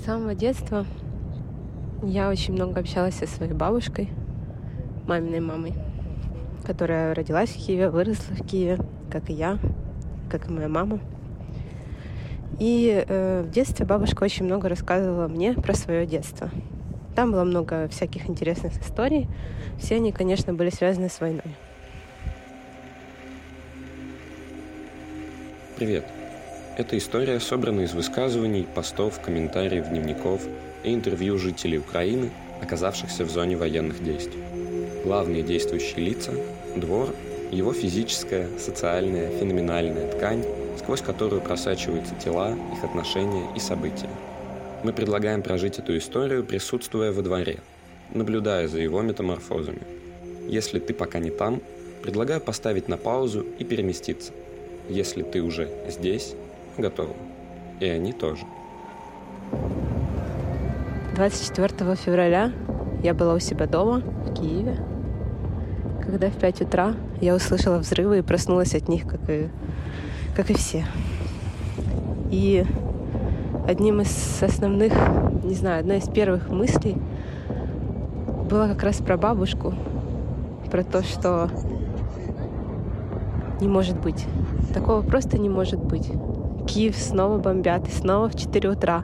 С самого детства я очень много общалась со своей бабушкой, маминой мамой, которая родилась в Киеве, выросла в Киеве, как и я, как и моя мама. И э, в детстве бабушка очень много рассказывала мне про свое детство. Там было много всяких интересных историй. Все они, конечно, были связаны с войной. Привет. Эта история собрана из высказываний, постов, комментариев, дневников и интервью жителей Украины, оказавшихся в зоне военных действий. Главные действующие лица – двор, его физическая, социальная, феноменальная ткань, сквозь которую просачиваются тела, их отношения и события. Мы предлагаем прожить эту историю, присутствуя во дворе, наблюдая за его метаморфозами. Если ты пока не там, предлагаю поставить на паузу и переместиться. Если ты уже здесь, готова. И они тоже. 24 февраля я была у себя дома в Киеве, когда в 5 утра я услышала взрывы и проснулась от них, как и, как и все. И одним из основных, не знаю, одна из первых мыслей была как раз про бабушку, про то, что не может быть. Такого просто не может быть. Киев снова бомбят, и снова в 4 утра.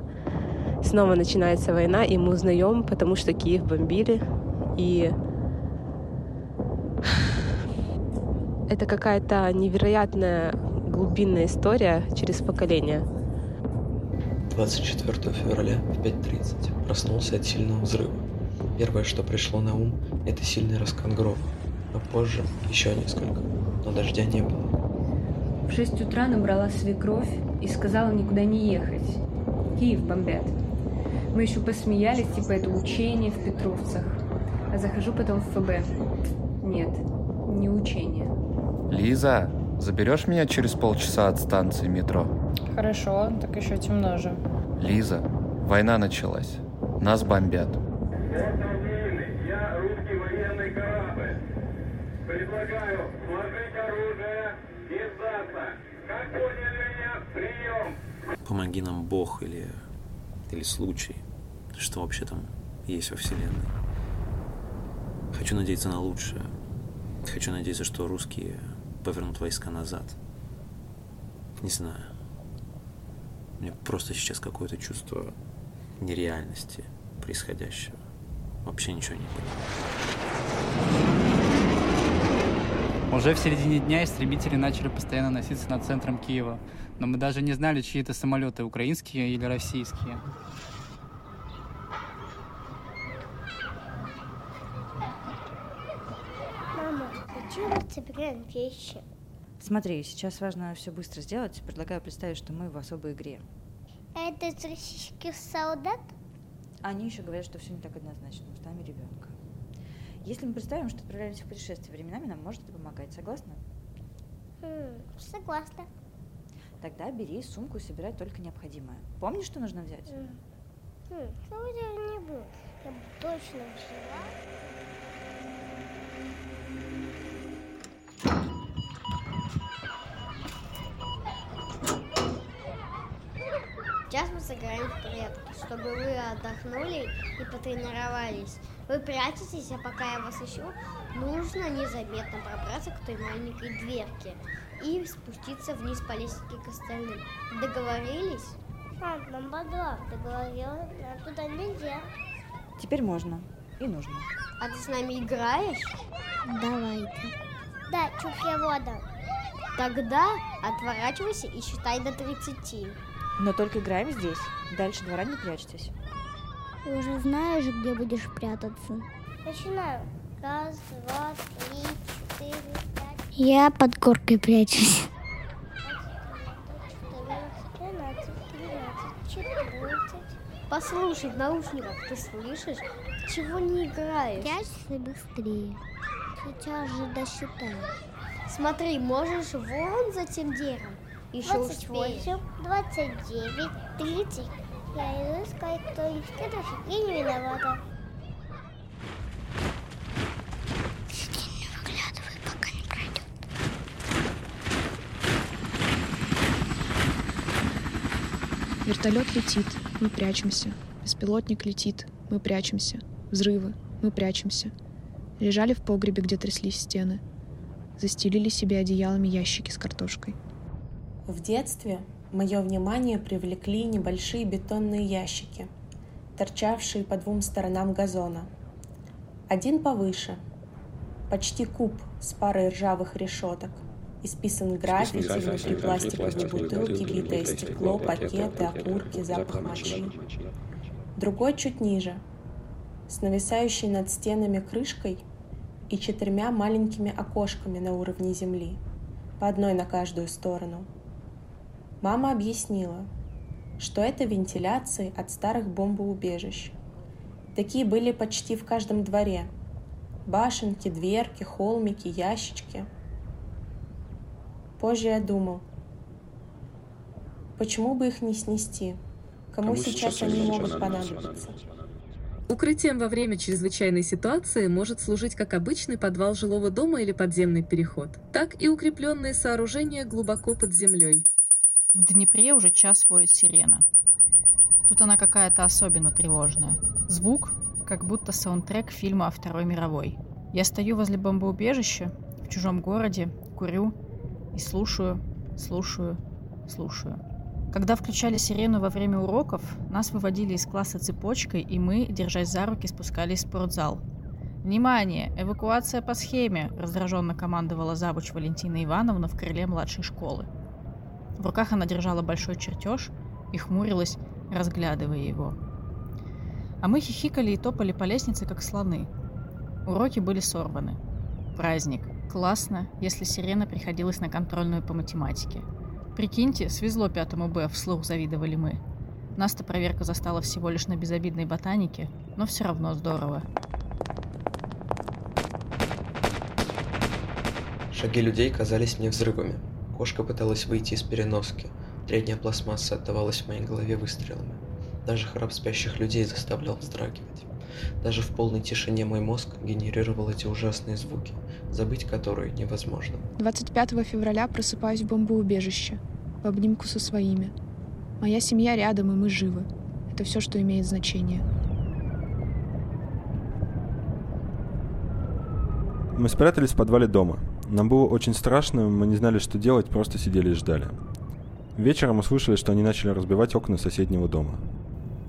Снова начинается война, и мы узнаем, потому что Киев бомбили. И это какая-то невероятная глубинная история через поколение. 24 февраля в 5.30 проснулся от сильного взрыва. Первое, что пришло на ум, это сильный раскан грома, а позже еще несколько, но дождя не было. В 6 утра набрала свекровь и сказала никуда не ехать. Киев бомбят. Мы еще посмеялись, типа это учение в Петровцах. А захожу потом в ФБ. Нет, не учение. Лиза, заберешь меня через полчаса от станции метро? Хорошо, так еще темно же. Лиза, война началась. Нас бомбят. Я русский военный корабль. Предлагаю сложить оружие и сдаться. Как? Прием! Помоги нам Бог или, или случай. Что вообще там есть во Вселенной. Хочу надеяться на лучшее. Хочу надеяться, что русские повернут войска назад. Не знаю. У меня просто сейчас какое-то чувство нереальности происходящего. Вообще ничего не понимаю. Уже в середине дня истребители начали постоянно носиться над центром Киева, но мы даже не знали, чьи это самолеты, украинские или российские. Мама, зачем мы собираем вещи? Смотри, сейчас важно все быстро сделать. Предлагаю представить, что мы в особой игре. Это из российских солдат? Они еще говорят, что все не так однозначно устами ребенка. Если мы представим, что отправлялись в путешествие временами, нам может это помогать. Согласна? Хм, согласна. Тогда бери сумку и собирай только необходимое. Помнишь, что нужно взять? Хм, хм, ну, я не буду. Я точно взяла. Сейчас мы сыграем в прятки, чтобы вы отдохнули и потренировались. Вы прячетесь, а пока я вас ищу, нужно незаметно пробраться к той маленькой дверке и спуститься вниз по лестнице к остальным. Договорились? А, нам подла договорилась, а туда нельзя. Теперь можно и нужно. А ты с нами играешь? Давайте. Да, чук я вода. Тогда отворачивайся и считай до 30. Но только играем здесь. Дальше двора не прячьтесь. Ты уже знаешь, где будешь прятаться? Начинаю. Раз, два, три, четыре, пять. Я под горкой прячусь. 14, 13, 14. Послушай, в наушниках ты слышишь? Чего не играешь? Прячься быстрее. Сейчас же досчитаю. Смотри, можешь вон за тем деревом. Еще 28, 29, 30. Я иду искать следующий. Я не виновата. Сиди, не выглядывай, пока не пройдет. Вертолет летит, мы прячемся. Беспилотник летит, мы прячемся. Взрывы, мы прячемся. Лежали в погребе, где тряслись стены. Застелили себе одеялами ящики с картошкой. В детстве мое внимание привлекли небольшие бетонные ящики, торчавшие по двум сторонам газона. Один повыше, почти куб с парой ржавых решеток, исписан граффити, внутри пластиковые бутылки, битое стекло, пакеты, окурки, запах мочи. Другой чуть ниже, с нависающей над стенами крышкой и четырьмя маленькими окошками на уровне земли, по одной на каждую сторону. Мама объяснила, что это вентиляции от старых бомбоубежищ. Такие были почти в каждом дворе. Башенки, дверки, холмики, ящички. Позже я думал, почему бы их не снести? Кому, Кому сейчас, сейчас они могут понадобиться? Укрытием во время чрезвычайной ситуации может служить как обычный подвал жилого дома или подземный переход, так и укрепленные сооружения глубоко под землей. В Днепре уже час воет сирена. Тут она какая-то особенно тревожная. Звук, как будто саундтрек фильма о Второй мировой. Я стою возле бомбоубежища, в чужом городе, курю и слушаю, слушаю, слушаю. Когда включали сирену во время уроков, нас выводили из класса цепочкой, и мы, держась за руки, спускались в спортзал. «Внимание! Эвакуация по схеме!» – раздраженно командовала завуч Валентина Ивановна в крыле младшей школы. В руках она держала большой чертеж и хмурилась, разглядывая его. А мы хихикали и топали по лестнице, как слоны. Уроки были сорваны. Праздник. Классно, если сирена приходилась на контрольную по математике. Прикиньте, свезло пятому Б, вслух завидовали мы. Нас-то проверка застала всего лишь на безобидной ботанике, но все равно здорово. Шаги людей казались мне взрывами. Кошка пыталась выйти из переноски. Третья пластмасса отдавалась в моей голове выстрелами. Даже храп спящих людей заставлял вздрагивать. Даже в полной тишине мой мозг генерировал эти ужасные звуки, забыть которые невозможно. 25 февраля просыпаюсь в бомбоубежище, в обнимку со своими. Моя семья рядом, и мы живы. Это все, что имеет значение. Мы спрятались в подвале дома, нам было очень страшно, мы не знали, что делать, просто сидели и ждали. Вечером услышали, что они начали разбивать окна соседнего дома.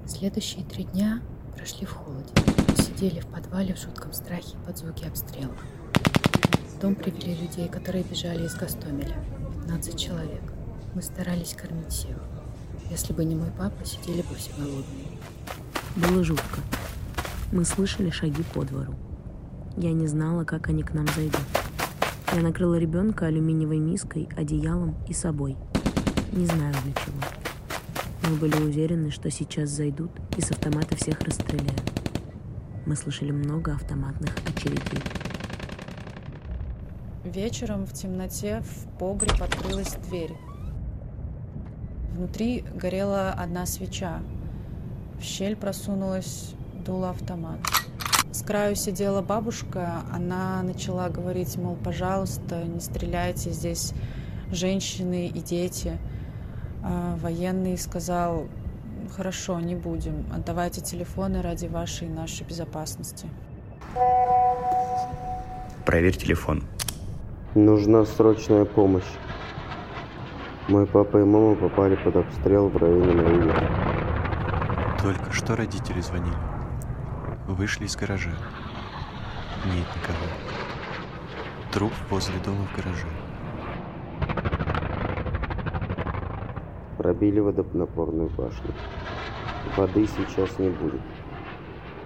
Следующие три дня прошли в холоде. Сидели в подвале в жутком страхе под звуки обстрела. В дом привели людей, которые бежали из Гастомеля. 15 человек. Мы старались кормить всех. Если бы не мой папа, сидели бы все голодные. Было жутко. Мы слышали шаги по двору. Я не знала, как они к нам зайдут. Я накрыла ребенка алюминиевой миской, одеялом и собой. Не знаю для чего. Мы были уверены, что сейчас зайдут и с автомата всех расстреляют. Мы слышали много автоматных очередей. Вечером в темноте в погреб открылась дверь. Внутри горела одна свеча. В щель просунулась дуло автомат. С краю сидела бабушка, она начала говорить, мол, пожалуйста, не стреляйте, здесь женщины и дети. А военный сказал, хорошо, не будем, отдавайте телефоны ради вашей и нашей безопасности. Проверь телефон. Нужна срочная помощь. Мой папа и мама попали под обстрел в районе Наиля. Только что родители звонили. Вышли из гаража. Нет никого. Труп возле дома в гараже. Пробили водонапорную башню. Воды сейчас не будет.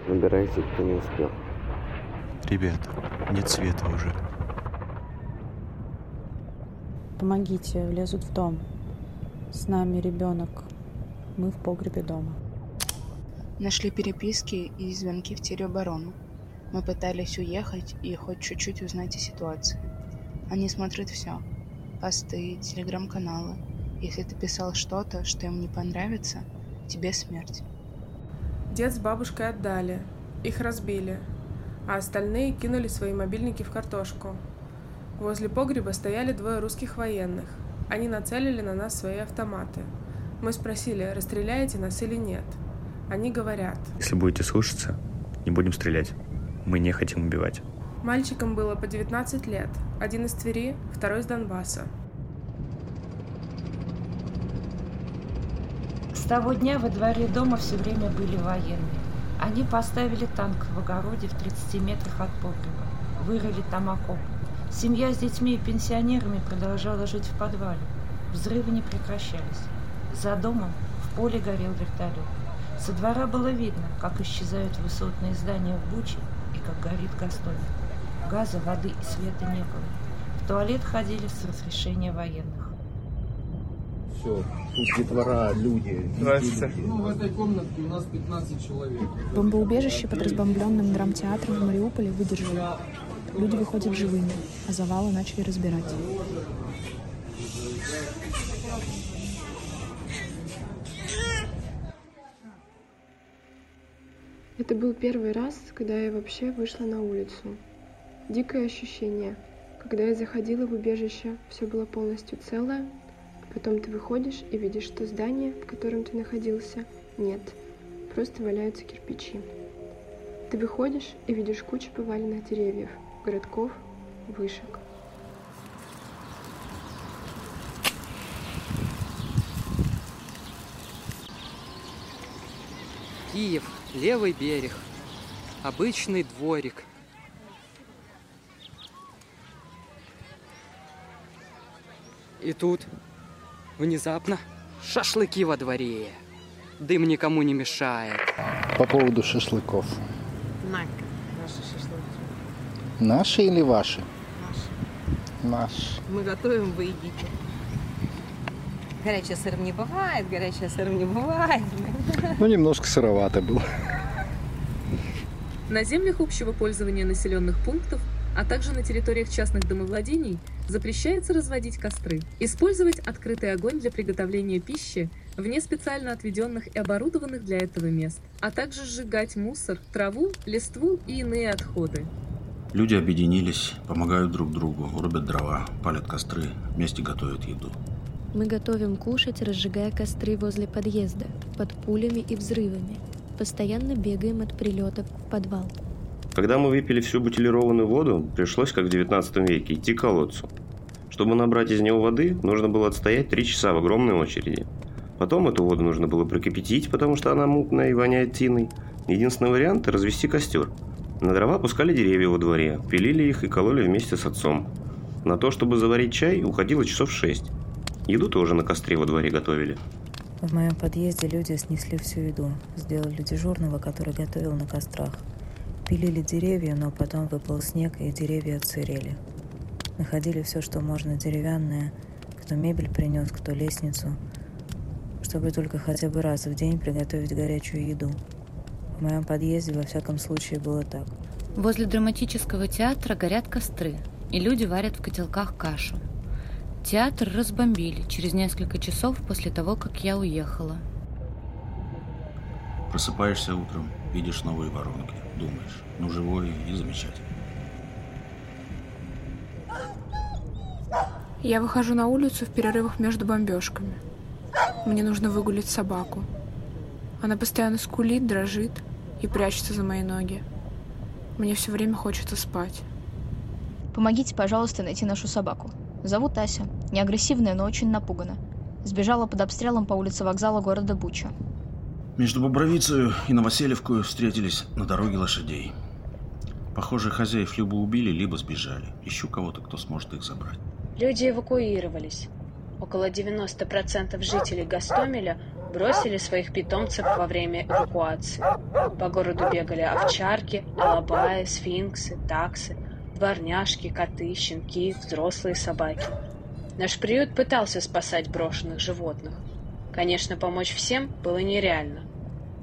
Набирайте, кто не успел. Ребята, нет света уже. Помогите, лезут в дом. С нами ребенок. Мы в погребе дома. Нашли переписки и звонки в тероборону. Мы пытались уехать и хоть чуть-чуть узнать о ситуации. Они смотрят все. Посты, телеграм-каналы. Если ты писал что-то, что им не понравится, тебе смерть. Дед с бабушкой отдали. Их разбили. А остальные кинули свои мобильники в картошку. Возле погреба стояли двое русских военных. Они нацелили на нас свои автоматы. Мы спросили, расстреляете нас или нет – Они говорят. Если будете слушаться, не будем стрелять. Мы не хотим убивать. Мальчикам было по 19 лет. Один из Твери, второй из Донбасса. С того дня во дворе дома все время были военные. Они поставили танк в огороде в 30 метрах от погреба. Вырыли там окоп. Семья с детьми и пенсионерами продолжала жить в подвале. Взрывы не прекращались. За домом в поле горел вертолет. Со двора было видно, как исчезают высотные здания в Буче и как горит Гастомель. Газа, воды и света не было. В туалет ходили с разрешения военных. Все, тут детвора, люди. Здравствуйте. Ну, в этой комнатке у нас 15 человек. Бомбоубежище под разбомбленным драмтеатром в Мариуполе выдержали. Люди выходят живыми, а завалы начали разбирать. Это был первый раз, когда я вообще вышла на улицу. Дикое ощущение. Когда я заходила в убежище, все было полностью целое, потом ты выходишь и видишь, что здание, в котором ты находился, нет. Просто валяются кирпичи. Ты выходишь и видишь кучу поваленных деревьев, городков, вышек. Киев, левый берег. Обычный дворик. И тут внезапно шашлыки во дворе. Дым никому не мешает. По поводу шашлыков. На, наши шашлыки. Наши или ваши? Наши. Наши. Мы готовим, вы едите. Горячий сыр не бывает, горячий сыр не бывает. Ну, немножко сыровато было. На землях общего пользования населенных пунктов, а также на территориях частных домовладений запрещается разводить костры, использовать открытый огонь для приготовления пищи вне специально отведенных и оборудованных для этого мест, а также сжигать мусор, траву, листву и иные отходы. Люди объединились, помогают друг другу, рубят дрова, палят костры, вместе готовят еду. Мы готовим кушать, разжигая костры возле подъезда, под пулями и взрывами. Постоянно бегаем от прилетов в подвал. Когда мы выпили всю бутилированную воду, пришлось, как в 19 веке, идти к колодцу. Чтобы набрать из него воды, нужно было отстоять три часа в огромной очереди. Потом эту воду нужно было прокипятить, потому что она мутная и воняет тиной. Единственный вариант – развести костер. На дрова пускали деревья во дворе, пилили их и кололи вместе с отцом. На то, чтобы заварить чай, уходило часов шесть. Еду тоже на костре во дворе готовили. В моем подъезде люди снесли всю еду, сделали дежурного, который готовил на кострах. Пилили деревья, но потом выпал снег, и деревья отсырели. Находили все, что можно деревянное, кто мебель принес, кто лестницу, чтобы только хотя бы раз в день приготовить горячую еду. В моем подъезде, во всяком случае, было так. Возле драматического театра горят костры, и люди варят в котелках кашу. Театр разбомбили через несколько часов после того, как я уехала. Просыпаешься утром, видишь новые воронки, думаешь, ну живой и замечательно. Я выхожу на улицу в перерывах между бомбежками. Мне нужно выгулить собаку. Она постоянно скулит, дрожит и прячется за мои ноги. Мне все время хочется спать. Помогите, пожалуйста, найти нашу собаку. Зовут Ася. Не агрессивная, но очень напугана. Сбежала под обстрелом по улице вокзала города Буча. Между Бобровицей и Новоселевкой встретились на дороге лошадей. Похоже, хозяев либо убили, либо сбежали. Ищу кого-то, кто сможет их забрать. Люди эвакуировались. Около 90% жителей Гастомеля бросили своих питомцев во время эвакуации. По городу бегали овчарки, алабаи, сфинксы, таксы, дворняжки, коты, щенки, взрослые собаки. Наш приют пытался спасать брошенных животных. Конечно, помочь всем было нереально,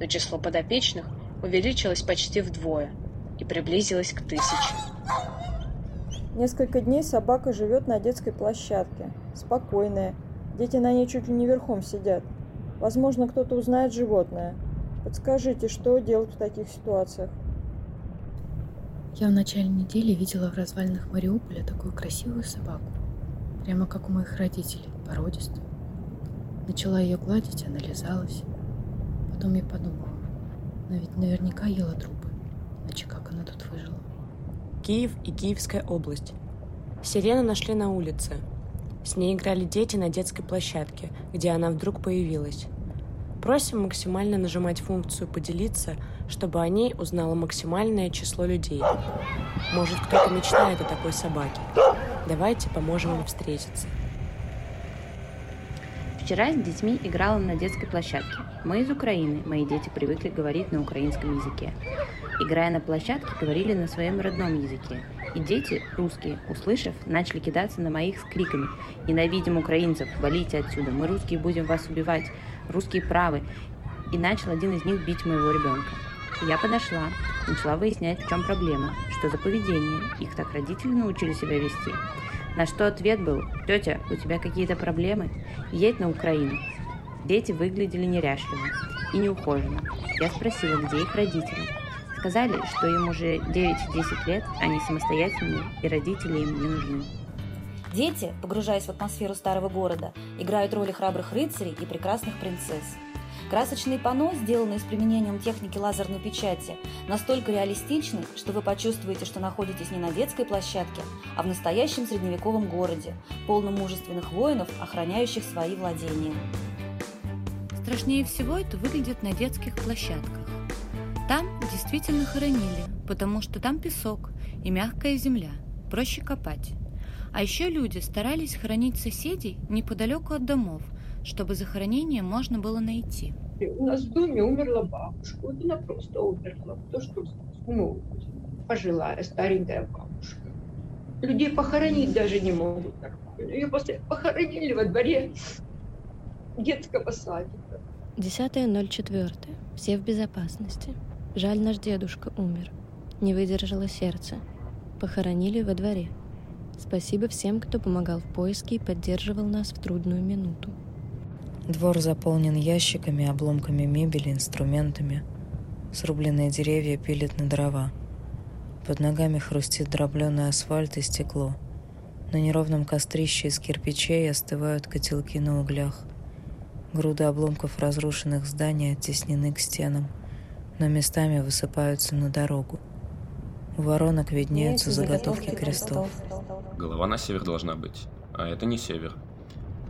но число подопечных увеличилось почти вдвое и приблизилось к тысяче. Несколько дней собака живет на детской площадке. Спокойная. Дети на ней чуть ли не верхом сидят. Возможно, кто-то узнает животное. Подскажите, что делать в таких ситуациях? Я в начале недели видела в развалинах Мариуполя такую красивую собаку. Прямо как у моих родителей, породистую. Начала ее гладить, она лизалась. Потом я подумала, Но ведь наверняка ела трупы. Иначе как она тут выжила? Киев и Киевская область. Сирену нашли на улице. С ней играли дети на детской площадке, где она вдруг появилась. Просим максимально нажимать функцию «Поделиться», чтобы о ней узнало максимальное число людей. Может, кто-то мечтает о такой собаке. Давайте поможем им встретиться. Вчера с детьми играла на детской площадке. Мы из Украины, мои дети привыкли говорить на украинском языке. Играя на площадке, говорили на своем родном языке. И дети, русские, услышав, начали кидаться на моих с криками «Ненавидим украинцев! Валите отсюда! Мы русские будем вас убивать! Русские правы!» И начал один из них бить моего ребенка. Я подошла, начала выяснять, в чем проблема, что за поведение, их так родители научили себя вести. На что ответ был, тетя, у тебя какие-то проблемы? Едь на Украину. Дети выглядели неряшливо и неухоженно. Я спросила, где их родители. Сказали, что им уже 9-10 лет, они самостоятельные, и родители им не нужны. Дети, погружаясь в атмосферу старого города, играют роли храбрых рыцарей и прекрасных принцесс. Красочные панно, сделанные с применением техники лазерной печати, настолько реалистичны, что вы почувствуете, что находитесь не на детской площадке, а в настоящем средневековом городе, полном мужественных воинов, охраняющих свои владения. Страшнее всего это выглядит на детских площадках. Там действительно хоронили, потому что там песок и мягкая земля, проще копать. А еще люди старались хоронить соседей неподалеку от домов – чтобы захоронение можно было найти. У нас в доме умерла бабушка. Вот она просто умерла. То, что ну, пожилая, старенькая бабушка. Людей похоронить даже не могут. Ее после похоронили во дворе детского садика. 10.04. Все в безопасности. Жаль, наш дедушка умер. Не выдержало сердце. Похоронили во дворе. Спасибо всем, кто помогал в поиске и поддерживал нас в трудную минуту. Двор заполнен ящиками, обломками мебели, инструментами. Срубленные деревья пилят на дрова. Под ногами хрустит дробленый асфальт и стекло. На неровном кострище из кирпичей остывают котелки на углях. Груды обломков разрушенных зданий оттеснены к стенам, но местами высыпаются на дорогу. У воронок виднеются заготовки крестов. Голова на север должна быть, а это не север.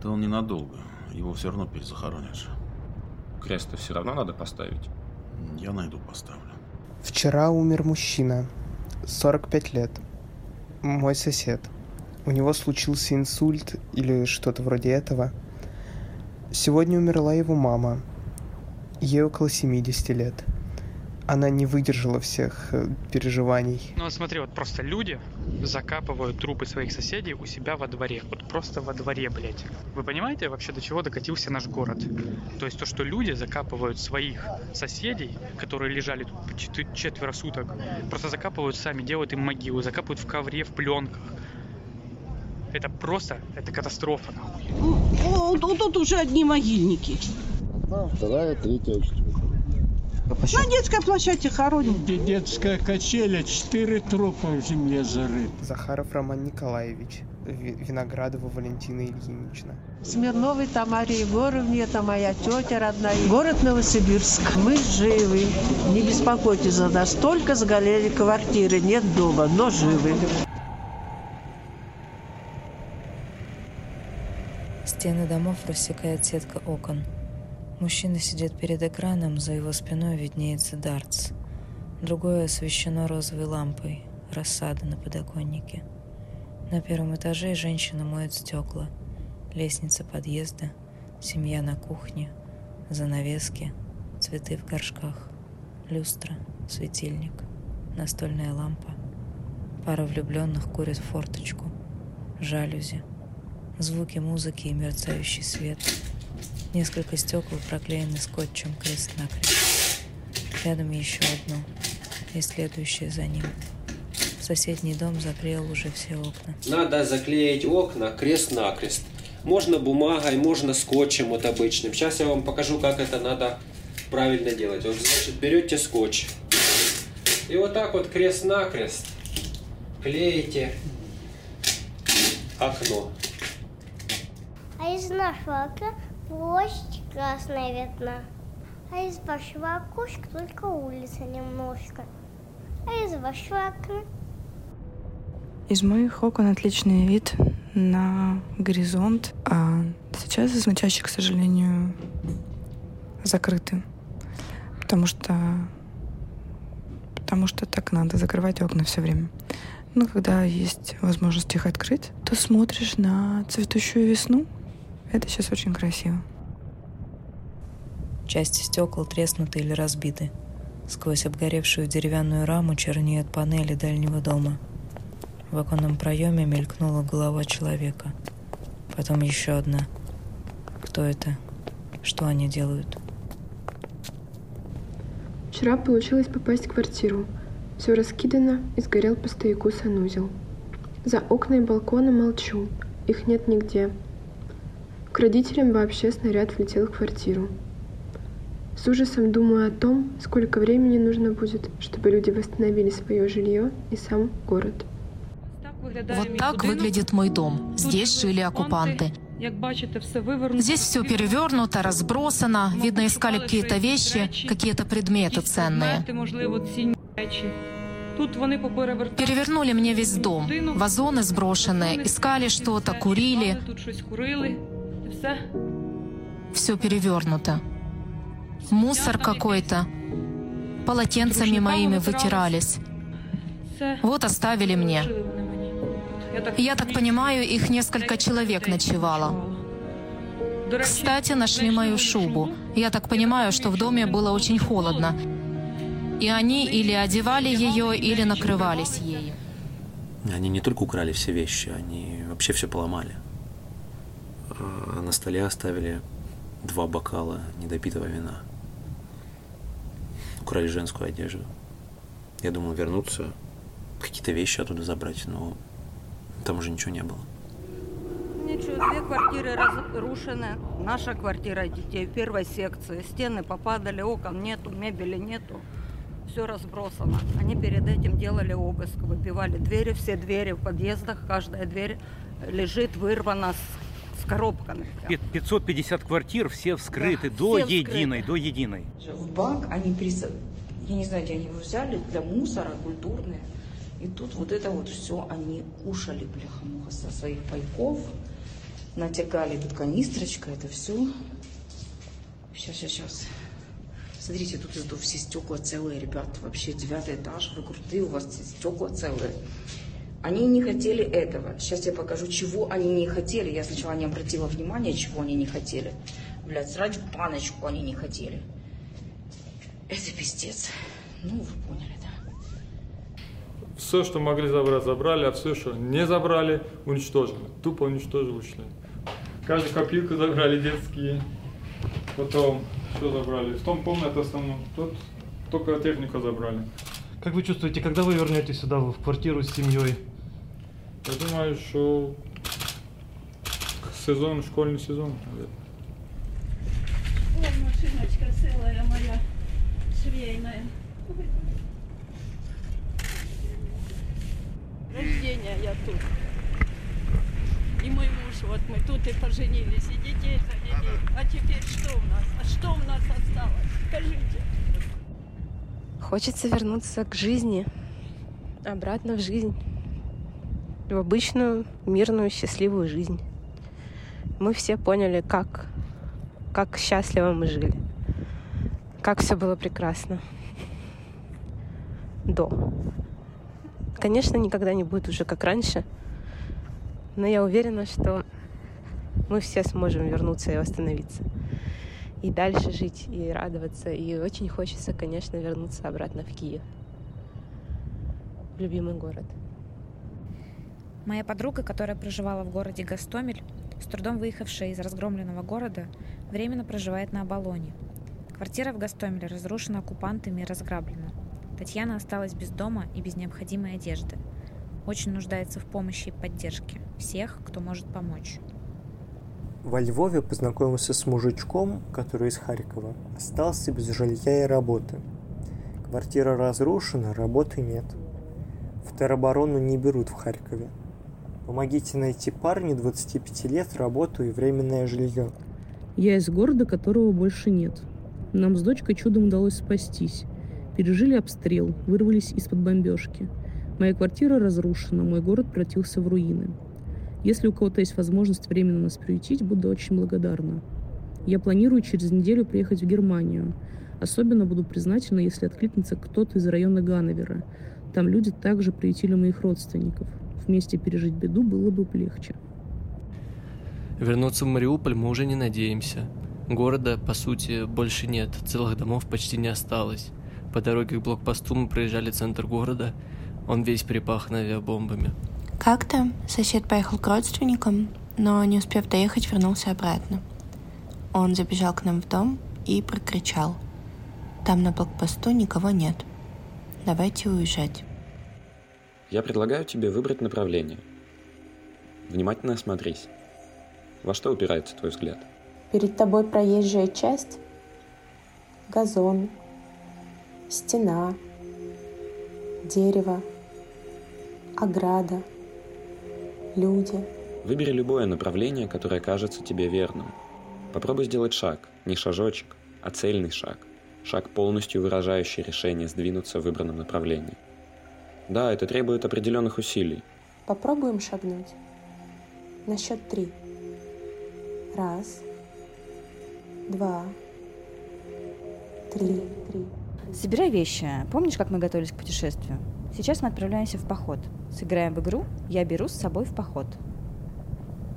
Да он ненадолго. Его все равно перезахоронишь. Крест все равно надо поставить? Я найду, поставлю. Вчера умер мужчина, 45 лет. Мой сосед. У него случился инсульт или что-то вроде этого. Сегодня умерла его мама. Ей около 70 лет она не выдержала всех э, переживаний. Ну, смотри, вот просто люди закапывают трупы своих соседей у себя во дворе. Вот просто во дворе, блядь. Вы понимаете вообще, до чего докатился наш город? То есть то, что люди закапывают своих соседей, которые лежали тут четверо суток, просто закапывают сами, делают им могилу, закапывают в ковре, в пленках. Это просто, это катастрофа, нахуй. О, тут уже одни могильники. Вторая, третья, четвертая. На детской площадке хороним. Детская качеля, четыре трупа в земле зарыты. Захаров Роман Николаевич. Виноградова Валентина Ильинична. Смирновой Тамаре Егоровне, это моя тетя родная. Город Новосибирск. Мы живы. Не беспокойтесь за нас. Только сгорели квартиры. Нет дома, но живы. Стены домов рассекает сетка окон. Мужчина сидит перед экраном, за его спиной виднеется дартс. Другое освещено розовой лампой, рассада на подоконнике. На первом этаже женщина моет стекла. Лестница подъезда, семья на кухне, занавески, цветы в горшках, люстра, светильник, настольная лампа. Пара влюбленных курит форточку, жалюзи, звуки музыки и мерцающий свет — Несколько стекол проклеены скотчем крест-накрест. Рядом еще одно и следующее за ним. Соседний дом заклеил уже все окна. Надо заклеить окна крест-накрест. Можно бумагой, можно скотчем вот обычным. Сейчас я вам покажу, как это надо правильно делать. Вот, значит, берете скотч. И вот так вот крест-накрест клеите окно. А из нашего окна Площадь красная видна. А из вашего окошка только улица немножко. А из вашего окна? Из моих окон отличный вид на горизонт, а сейчас из мочащих, к сожалению, закрыты. Потому что потому что так надо закрывать окна все время. Но когда есть возможность их открыть, то смотришь на цветущую весну. Это сейчас очень красиво. Части стекол треснуты или разбиты. Сквозь обгоревшую деревянную раму чернеют панели дальнего дома. В оконном проеме мелькнула голова человека. Потом еще одна. Кто это? Что они делают? Вчера получилось попасть в квартиру. Все раскидано и сгорел по стояку санузел. За окна и балкона молчу. Их нет нигде. К родителям вообще снаряд влетел в квартиру. С ужасом думаю о том, сколько времени нужно будет, чтобы люди восстановили свое жилье и сам город. Вот так выглядит мой дом. Здесь жили оккупанты. Здесь все перевернуто, разбросано. Видно, искали какие-то вещи, какие-то предметы ценные. Перевернули мне весь дом. Вазоны сброшенные. Искали что-то, курили. Все перевернуто. Мусор какой-то. Полотенцами моими вытирались. Вот оставили мне. Я так понимаю, их несколько человек ночевало. Кстати, нашли мою шубу. Я так понимаю, что в доме было очень холодно. И они или одевали ее, или накрывались ею. Они не только украли все вещи, они вообще все поломали. А на столе оставили два бокала недопитого вина. Украли женскую одежду. Я думал вернуться, какие-то вещи оттуда забрать, но там уже ничего не было. Ничего, две квартиры разрушены. Наша квартира детей в первой секции. Стены попадали, окон нету, мебели нету. Все разбросано. Они перед этим делали обыск, выбивали двери, все двери в подъездах, каждая дверь лежит вырвана с, коробками. 550 квартир, все вскрыты да, до все единой, вскрыты. до единой. В бак они прис... Я не знаю, где они его взяли, для мусора, культурные. И тут вот это вот все они кушали, бляха-муха, со своих пайков. Натягали тут канистрочка, это все. Сейчас, сейчас, сейчас. Смотрите, тут, тут все стекла целые, ребят. Вообще девятый этаж, вы крутые, у вас стекла целые. Они не хотели этого. Сейчас я покажу, чего они не хотели. Я сначала не обратила внимания, чего они не хотели. Блядь, срать баночку они не хотели. Это пиздец. Ну, вы поняли, да. Все, что могли забрать, забрали, а все, что не забрали, уничтожили. Тупо уничтожили, ушли. Каждую копилку забрали детские. Потом все забрали. В том комнате основном. Тут только технику забрали. Как вы чувствуете, когда вы вернетесь сюда, в квартиру с семьей? Я думаю, что сезон, школьный сезон. О, машиночка целая моя, швейная. Рождения я тут. И мой муж, вот мы тут и поженились, и детей завели. А теперь что у нас? А что у нас осталось? Скажите. Хочется вернуться к жизни, обратно в жизнь, в обычную, мирную, счастливую жизнь. Мы все поняли, как, как счастливо мы жили, как все было прекрасно до. Конечно, никогда не будет уже как раньше, но я уверена, что мы все сможем вернуться и восстановиться. И дальше жить, и радоваться. И очень хочется, конечно, вернуться обратно в Киев. В любимый город. Моя подруга, которая проживала в городе Гастомель, с трудом выехавшая из разгромленного города, временно проживает на Оболоне. Квартира в Гастомеле разрушена оккупантами и разграблена. Татьяна осталась без дома и без необходимой одежды. Очень нуждается в помощи и поддержке всех, кто может помочь. Во Львове познакомился с мужичком, который из Харькова остался без жилья и работы. Квартира разрушена, работы нет. В тероборону не берут в Харькове. Помогите найти парню 25 лет, работу и временное жилье. Я из города, которого больше нет. Нам с дочкой чудом удалось спастись. Пережили обстрел, вырвались из-под бомбежки. Моя квартира разрушена, мой город превратился в руины. Если у кого-то есть возможность временно нас приютить, буду очень благодарна. Я планирую через неделю приехать в Германию. Особенно буду признательна, если откликнется кто-то из района Ганновера. Там люди также приютили моих родственников. Вместе пережить беду было бы легче. Вернуться в Мариуполь мы уже не надеемся. Города, по сути, больше нет, целых домов почти не осталось. По дороге к блокпосту мы проезжали центр города, он весь припах авиабомбами. Как-то сосед поехал к родственникам, но не успев доехать, вернулся обратно. Он забежал к нам в дом и прокричал. Там на блокпосту никого нет. Давайте уезжать. Я предлагаю тебе выбрать направление. Внимательно осмотрись. Во что упирается твой взгляд? Перед тобой проезжая часть, газон, стена, дерево, ограда, люди. Выбери любое направление, которое кажется тебе верным. Попробуй сделать шаг, не шажочек, а цельный шаг. Шаг, полностью выражающий решение сдвинуться в выбранном направлении. Да, это требует определенных усилий. Попробуем шагнуть. На счет три. Раз, два, три, три. Собирай вещи. Помнишь, как мы готовились к путешествию? Сейчас мы отправляемся в поход. Сыграем в игру «Я беру с собой в поход».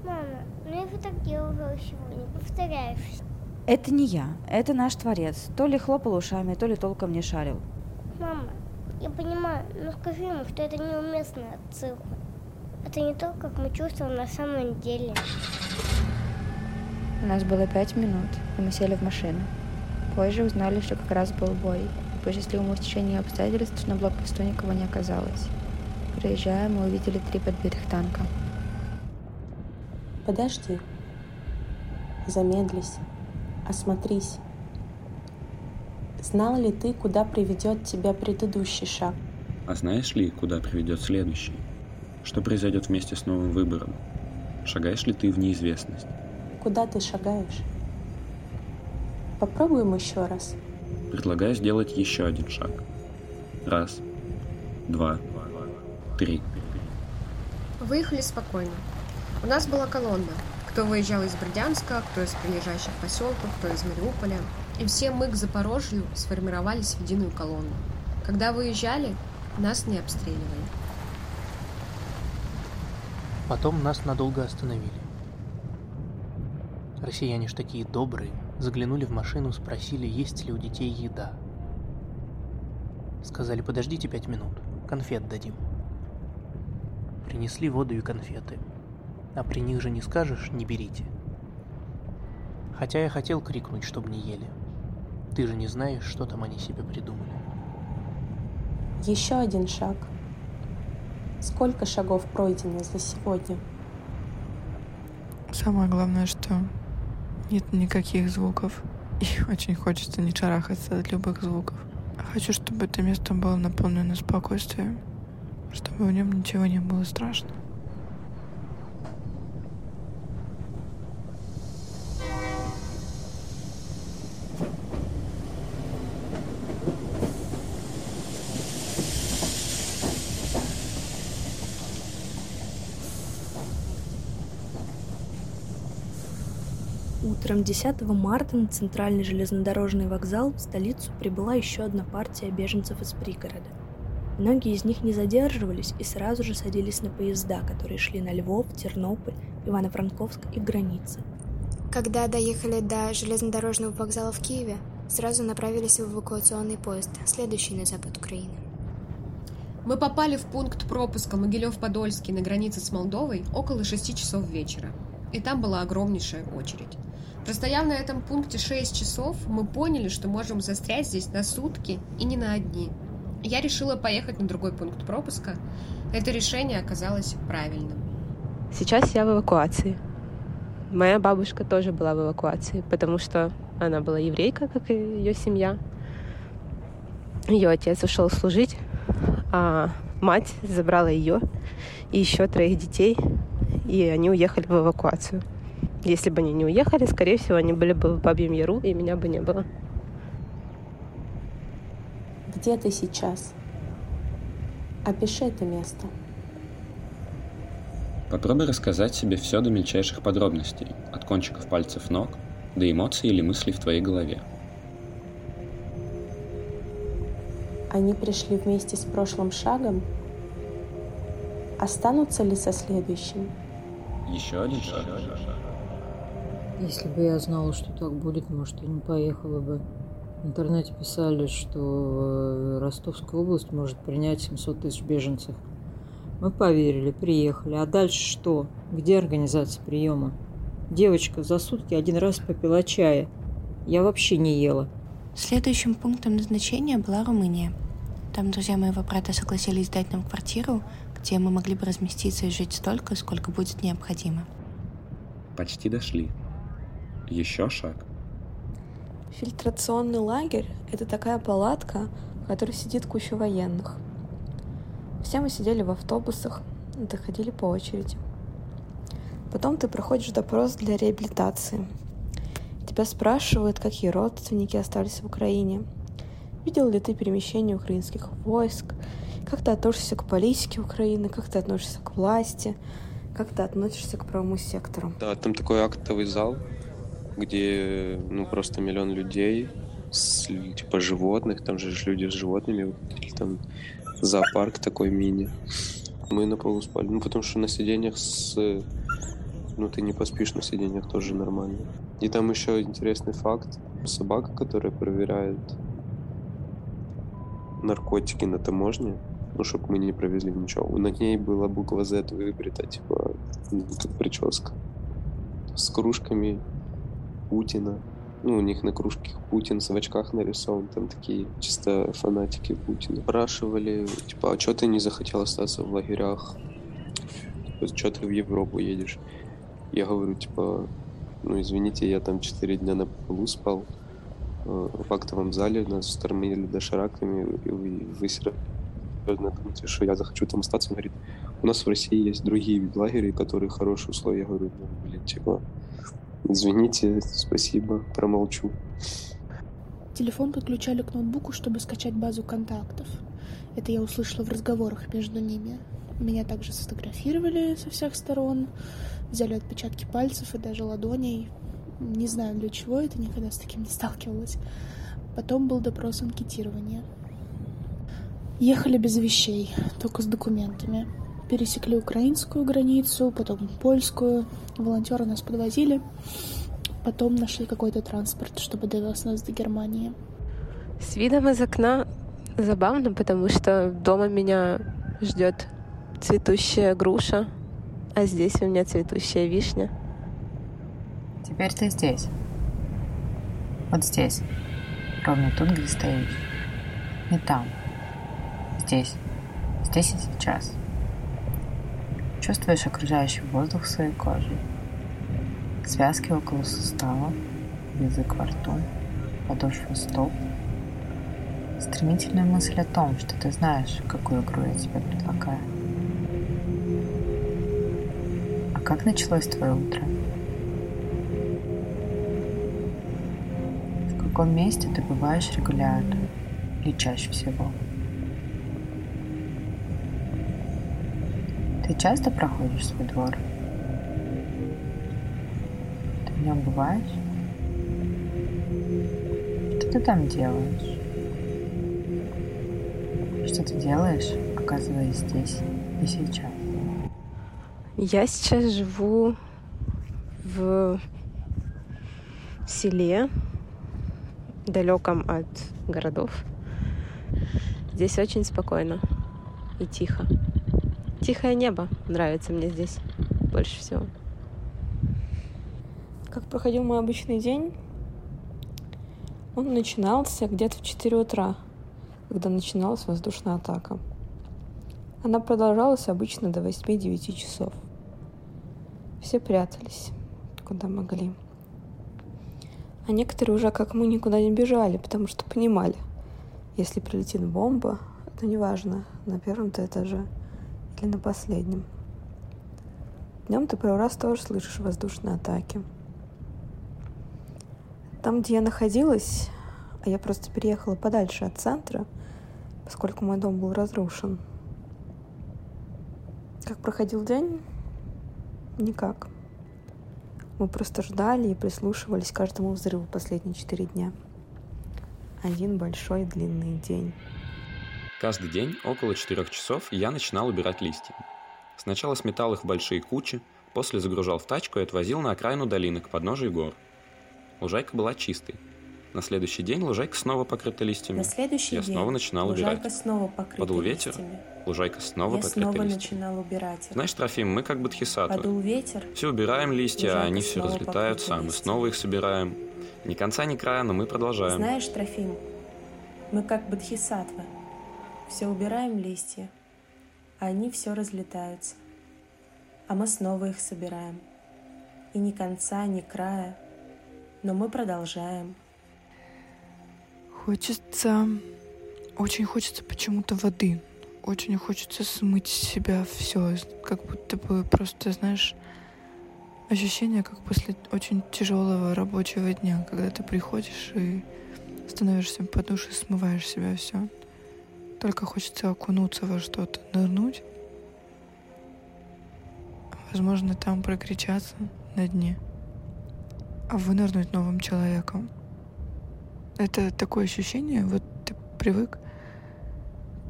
Мама, ну я вот так делала сегодня, повторяешься. Это не я, это наш творец. То ли хлопал ушами, то ли толком не шарил. Я понимаю, но скажи ему, что это неуместная отсылка. Это не то, как мы чувствуем на самом деле. У нас было пять минут, и мы сели в машину. Позже узнали, что как раз был бой. По счастливому течению обстоятельств на блокпосту никого не оказалось. Проезжая, мы увидели три подбитых танка. Подожди. Замедлись. Осмотрись. Знал ли ты, куда приведет тебя предыдущий шаг? А знаешь ли, куда приведет следующий? Что произойдет вместе с новым выбором? Шагаешь ли ты в неизвестность? Куда ты шагаешь? Попробуем еще раз. Предлагаю сделать еще один шаг. Раз, два, три. Выехали спокойно. У нас была колонна. Кто выезжал из Бердянска, кто из прилежащих поселков, кто из Мариуполя. И все мы к Запорожью сформировались в единую колонну. Когда выезжали, нас не обстреливали. Потом нас надолго остановили. Россияне ж такие добрые, заглянули в машину, спросили, есть ли у детей еда. Сказали, подождите пять минут, конфет дадим. Принесли воду и конфеты. А при них же не скажешь, не берите. Хотя я хотел крикнуть, чтобы не ели. Ты же не знаешь, что там они себе придумали. Еще один шаг. Сколько шагов пройдено за сегодня? Самое главное, что нет никаких звуков. И очень хочется не шарахаться от любых звуков. Хочу, чтобы это место было наполнено спокойствием, чтобы в нем ничего не было страшно. Утром 10 марта на центральный железнодорожный вокзал в столицу прибыла еще одна партия беженцев из пригорода. Многие из них не задерживались и сразу же садились на поезда, которые шли на Львов, Тернополь, Ивано-Франковск и границы. Когда доехали до железнодорожного вокзала в Киеве, сразу направились в эвакуационный поезд, следующий на запад Украины. Мы попали в пункт пропуска Могилев-Подольский на границе с Молдовой около 6 часов вечера. И там была огромнейшая очередь. Простояв на этом пункте 6 часов, мы поняли, что можем застрять здесь на сутки и не на одни. Я решила поехать на другой пункт пропуска. Это решение оказалось правильным. Сейчас я в эвакуации. Моя бабушка тоже была в эвакуации, потому что она была еврейка, как и ее семья. Ее отец ушел служить, а мать забрала ее и еще троих детей, и они уехали в эвакуацию. Если бы они не уехали, скорее всего, они были бы в Бабьем Яру, и меня бы не было. Где ты сейчас? Опиши это место. Попробуй рассказать себе все до мельчайших подробностей, от кончиков пальцев ног до эмоций или мыслей в твоей голове. Они пришли вместе с прошлым шагом? Останутся ли со следующим? Еще один шаг. Если бы я знала, что так будет, может, я не поехала бы. В интернете писали, что э, Ростовская область может принять 700 тысяч беженцев. Мы поверили, приехали. А дальше что? Где организация приема? Девочка за сутки один раз попила чая. Я вообще не ела. Следующим пунктом назначения была Румыния. Там друзья моего брата согласились дать нам квартиру, где мы могли бы разместиться и жить столько, сколько будет необходимо. Почти дошли. Еще шаг. Фильтрационный лагерь — это такая палатка, в которой сидит куча военных. Все мы сидели в автобусах, доходили по очереди. Потом ты проходишь допрос для реабилитации. Тебя спрашивают, какие родственники остались в Украине. Видел ли ты перемещение украинских войск? Как ты относишься к политике Украины? Как ты относишься к власти? Как ты относишься к правому сектору? Да, там такой актовый зал, где ну просто миллион людей, с, типа животных, там же люди с животными, там зоопарк такой мини. Мы на полу спали, ну потому что на сиденьях с ну ты не поспишь на сиденьях тоже нормально. И там еще интересный факт. Собака, которая проверяет наркотики на таможне, ну, чтобы мы не провезли ничего. На ней была буква Z выбрита, типа, ну, как прическа. С кружками Путина. Ну, у них на кружке Путин в очках нарисован, там такие чисто фанатики Путина. Спрашивали, типа, а что ты не захотел остаться в лагерях? Что ты в Европу едешь? Я говорю, типа, ну, извините, я там 4 дня на полу спал, э, в актовом зале нас штормили дошираками, и вы серьезно думаете, что я захочу там остаться? Он говорит, у нас в России есть другие лагеря, которые хорошие условия. Я говорю, ну, блин, типа, извините, спасибо, промолчу. Телефон подключали к ноутбуку, чтобы скачать базу контактов. Это я услышала в разговорах между ними. Меня также сфотографировали со всех сторон, взяли отпечатки пальцев и даже ладоней. Не знаю для чего это, никогда с таким не сталкивалась. Потом был допрос анкетирования. Ехали без вещей, только с документами. Пересекли украинскую границу, потом польскую. Волонтеры нас подвозили. Потом нашли какой-то транспорт, чтобы довез нас до Германии. С видом из окна забавно, потому что дома меня ждет цветущая груша, а здесь у меня цветущая вишня. Теперь ты здесь. Вот здесь. Ровно тут, где стоишь. Не там. Здесь. Здесь и сейчас. Чувствуешь окружающий воздух своей кожей. Связки около сустава, язык во рту, подошву стоп. Стремительная мысль о том, что ты знаешь, какую игру я тебе предлагаю. как началось твое утро? В каком месте ты бываешь регулярно или чаще всего? Ты часто проходишь свой двор? Ты в нем бываешь? Что ты там делаешь? Что ты делаешь, оказываясь здесь и сейчас? Я сейчас живу в селе, далеком от городов. Здесь очень спокойно и тихо. Тихое небо нравится мне здесь больше всего. Как проходил мой обычный день? Он начинался где-то в 4 утра, когда начиналась воздушная атака. Она продолжалась обычно до 8-9 часов. Все прятались, куда могли. А некоторые уже, как мы, никуда не бежали, потому что понимали, если прилетит бомба, это неважно, на первом-то этаже или на последнем. Днем ты первый раз тоже слышишь воздушные атаки. Там, где я находилась, а я просто переехала подальше от центра, поскольку мой дом был разрушен. Как проходил день? Никак. Мы просто ждали и прислушивались к каждому взрыву последние четыре дня. Один большой длинный день. Каждый день около четырех часов я начинал убирать листья. Сначала сметал их в большие кучи, после загружал в тачку и отвозил на окраину долины к подножию гор. Лужайка была чистой. На следующий день лужайка снова покрыта листьями. На следующий я день снова начинал лужайка убирать. снова покрыта Подул ветер, листьями. лужайка снова Я покрыта снова листьями. начинал убирать их. Знаешь, Трофим, мы как бодхисаттвы. Подул ветер, Все убираем листья, а они все разлетаются, а мы снова их собираем. Ни конца, ни края, но мы продолжаем. Знаешь, Трофим, мы как бодхисаттвы. Все убираем листья, а они все разлетаются. А мы снова их собираем. И ни конца, ни края, но мы продолжаем. Хочется... Очень хочется почему-то воды. Очень хочется смыть с себя все. Как будто бы просто, знаешь, ощущение, как после очень тяжелого рабочего дня, когда ты приходишь и становишься под душ и смываешь себя все. Только хочется окунуться во что-то, нырнуть. Возможно, там прокричаться на дне, а вынырнуть новым человеком. Это такое ощущение, вот ты привык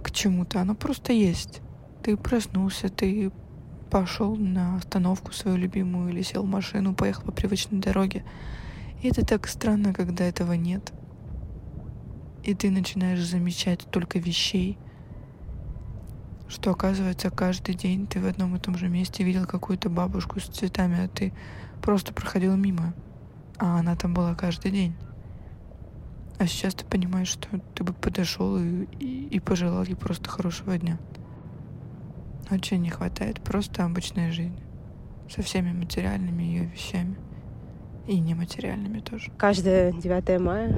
к чему-то, оно просто есть. Ты проснулся, ты пошел на остановку свою любимую или сел в машину, поехал по привычной дороге. И это так странно, когда этого нет. И ты начинаешь замечать только вещей, что оказывается каждый день ты в одном и том же месте видел какую-то бабушку с цветами, а ты просто проходил мимо, а она там была каждый день. А сейчас ты понимаешь, что ты бы подошел и, и, и пожелал ей просто хорошего дня. Очень не хватает просто обычной жизни. Со всеми материальными ее вещами. И нематериальными тоже. Каждое 9 мая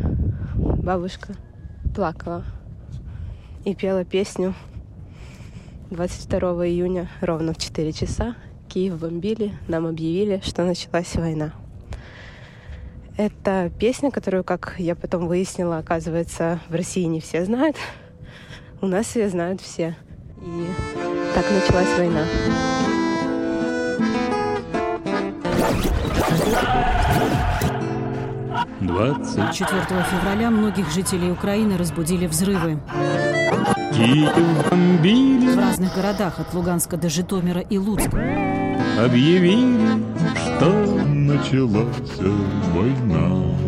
бабушка плакала и пела песню 22 июня ровно в 4 часа Киев бомбили, нам объявили, что началась война. Это песня, которую, как я потом выяснила, оказывается, в России не все знают. У нас ее знают все. И так началась война. Двадцать 4 февраля многих жителей Украины разбудили взрывы. В разных городах от Луганска до Житомира и Луцка. объявили, что началась война.